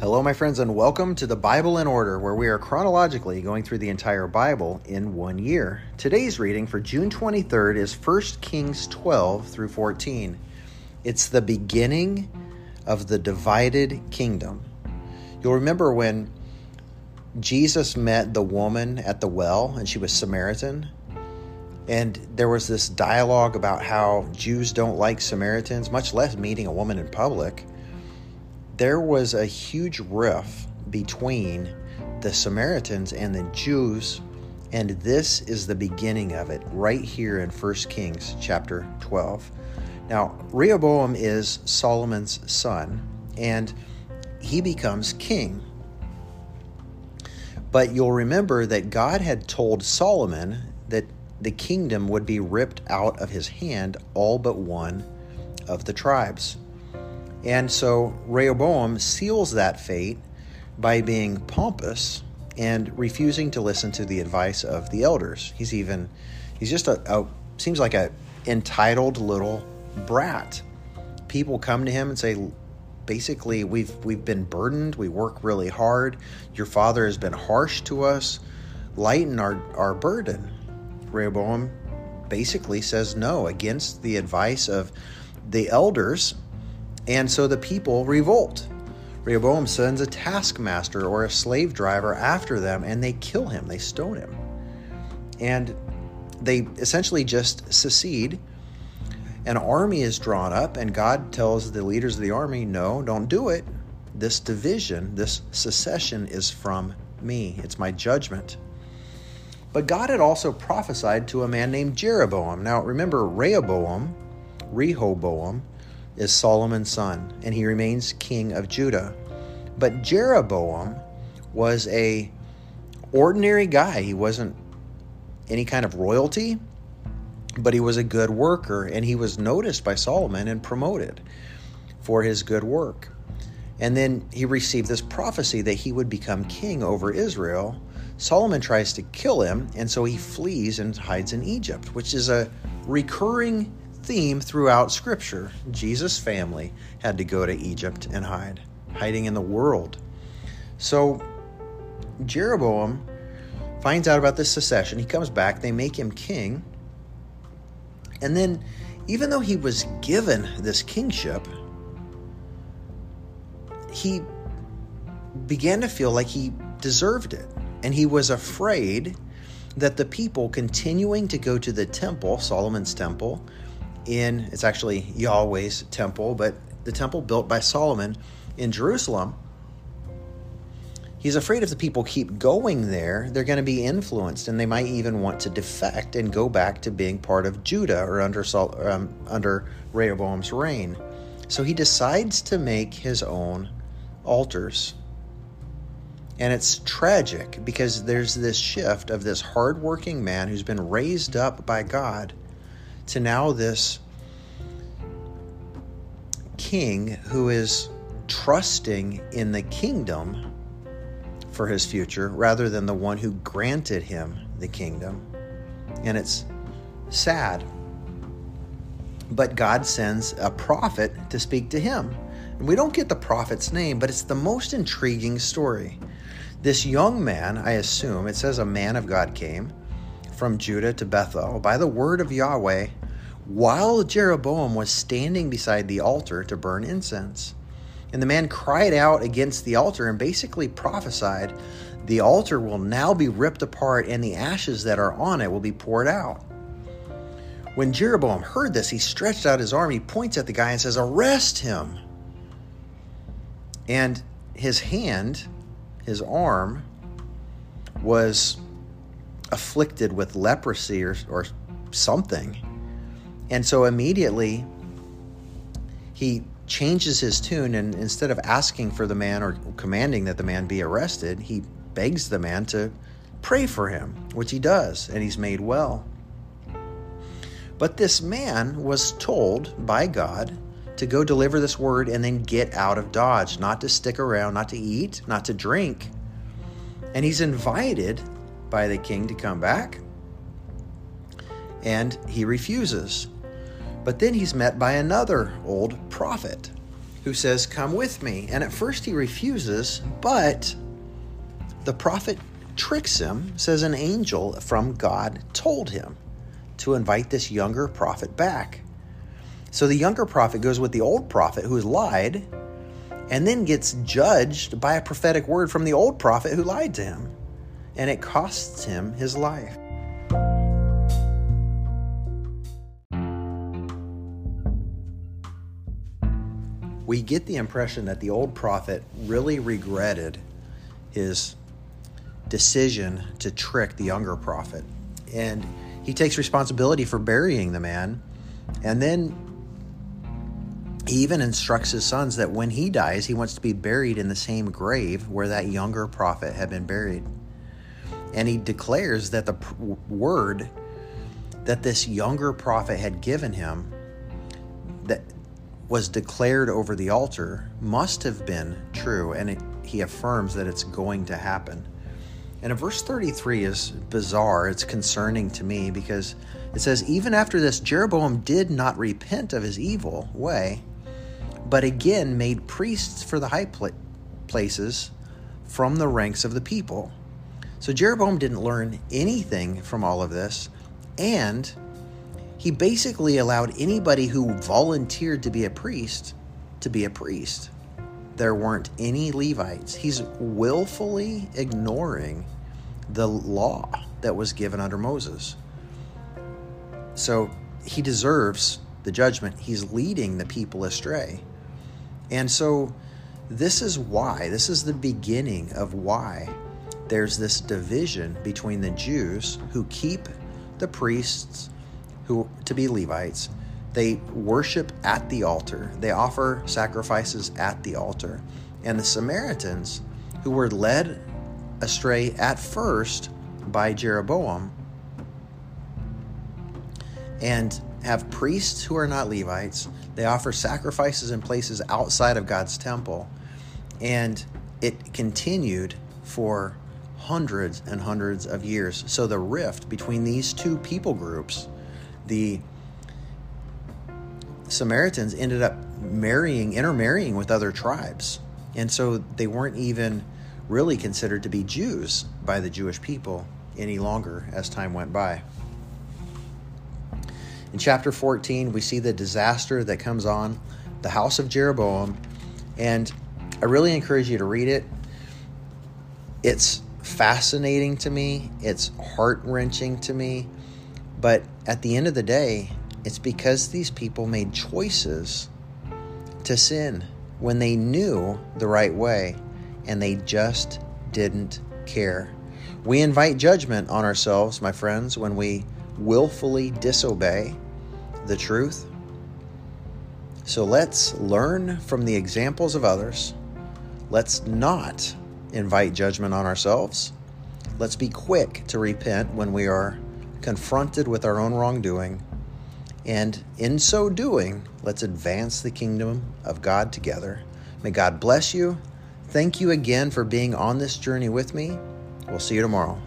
Hello, my friends, and welcome to the Bible in Order, where we are chronologically going through the entire Bible in one year. Today's reading for June 23rd is 1 Kings 12 through 14. It's the beginning of the divided kingdom. You'll remember when Jesus met the woman at the well, and she was Samaritan. And there was this dialogue about how Jews don't like Samaritans, much less meeting a woman in public there was a huge rift between the Samaritans and the Jews, and this is the beginning of it right here in 1 Kings chapter 12. Now, Rehoboam is Solomon's son, and he becomes king. But you'll remember that God had told Solomon that the kingdom would be ripped out of his hand, all but one of the tribes. And so Rehoboam seals that fate by being pompous and refusing to listen to the advice of the elders. He's even he's just a, a seems like a entitled little brat. People come to him and say basically we've we've been burdened, we work really hard. Your father has been harsh to us. Lighten our, our burden. Rehoboam basically says no against the advice of the elders and so the people revolt. Rehoboam sends a taskmaster or a slave driver after them and they kill him, they stone him. And they essentially just secede. An army is drawn up, and God tells the leaders of the army, No, don't do it. This division, this secession is from me, it's my judgment. But God had also prophesied to a man named Jeroboam. Now remember, Rehoboam, Rehoboam, is Solomon's son, and he remains king of Judah. But Jeroboam was a ordinary guy. He wasn't any kind of royalty, but he was a good worker, and he was noticed by Solomon and promoted for his good work. And then he received this prophecy that he would become king over Israel. Solomon tries to kill him, and so he flees and hides in Egypt, which is a recurring theme throughout Scripture. Jesus' family had to go to Egypt and hide, hiding in the world. So Jeroboam finds out about this secession. He comes back, they make him king. And then, even though he was given this kingship, he began to feel like he deserved it. And he was afraid that the people continuing to go to the temple, Solomon's temple, in, it's actually Yahweh's temple, but the temple built by Solomon in Jerusalem. He's afraid if the people keep going there, they're going to be influenced and they might even want to defect and go back to being part of Judah or under, um, under Rehoboam's reign. So he decides to make his own altars. And it's tragic because there's this shift of this hardworking man who's been raised up by God to now this king who is trusting in the kingdom for his future rather than the one who granted him the kingdom. And it's sad. But God sends a prophet to speak to him. And we don't get the prophet's name, but it's the most intriguing story. This young man, I assume, it says a man of God came from Judah to Bethel by the word of Yahweh while Jeroboam was standing beside the altar to burn incense. And the man cried out against the altar and basically prophesied the altar will now be ripped apart and the ashes that are on it will be poured out. When Jeroboam heard this, he stretched out his arm, he points at the guy and says, Arrest him. And his hand, his arm, was afflicted with leprosy or, or something. And so immediately he changes his tune and instead of asking for the man or commanding that the man be arrested, he begs the man to pray for him, which he does, and he's made well. But this man was told by God to go deliver this word and then get out of Dodge, not to stick around, not to eat, not to drink. And he's invited by the king to come back, and he refuses. But then he's met by another old prophet who says, Come with me. And at first he refuses, but the prophet tricks him, says an angel from God told him to invite this younger prophet back. So the younger prophet goes with the old prophet who has lied and then gets judged by a prophetic word from the old prophet who lied to him. And it costs him his life. We get the impression that the old prophet really regretted his decision to trick the younger prophet. And he takes responsibility for burying the man. And then he even instructs his sons that when he dies, he wants to be buried in the same grave where that younger prophet had been buried. And he declares that the word that this younger prophet had given him that was declared over the altar must have been true and it, he affirms that it's going to happen and verse 33 is bizarre. It's concerning to me because it says, Even after this, Jeroboam did not repent of his evil way, but again made priests for the high places from the ranks of the people. So Jeroboam didn't learn anything from all of this, and he basically allowed anybody who volunteered to be a priest to be a priest there weren't any Levites. He's willfully ignoring the law that was given under Moses. So he deserves the judgment. He's leading the people astray. And so this is why, this is the beginning of why there's this division between the Jews who keep the priests who to be Levites they worship at the altar, they offer sacrifices at the altar. And the Samaritans, who were led astray at first by Jeroboam, and have priests who are not Levites, they offer sacrifices in places outside of God's temple. And it continued for hundreds and hundreds of years. So the rift between these two people groups, the Samaritans ended up marrying, intermarrying with other tribes. And so they weren't even really considered to be Jews by the Jewish people any longer as time went by. In chapter 14, we see the disaster that comes on the house of Jeroboam. And I really encourage you to read it. It's fascinating to me, it's heart wrenching to me. But at the end of the day, it's because these people made choices to sin when they knew the right way and they just didn't care. We invite judgment on ourselves, my friends, when we willfully disobey the truth. So let's learn from the examples of others. Let's not invite judgment on ourselves. Let's be quick to repent when we are confronted with our own wrongdoing and in so doing, let's advance the kingdom of God together. May God bless you. Thank you again for being on this journey with me. We'll see you tomorrow.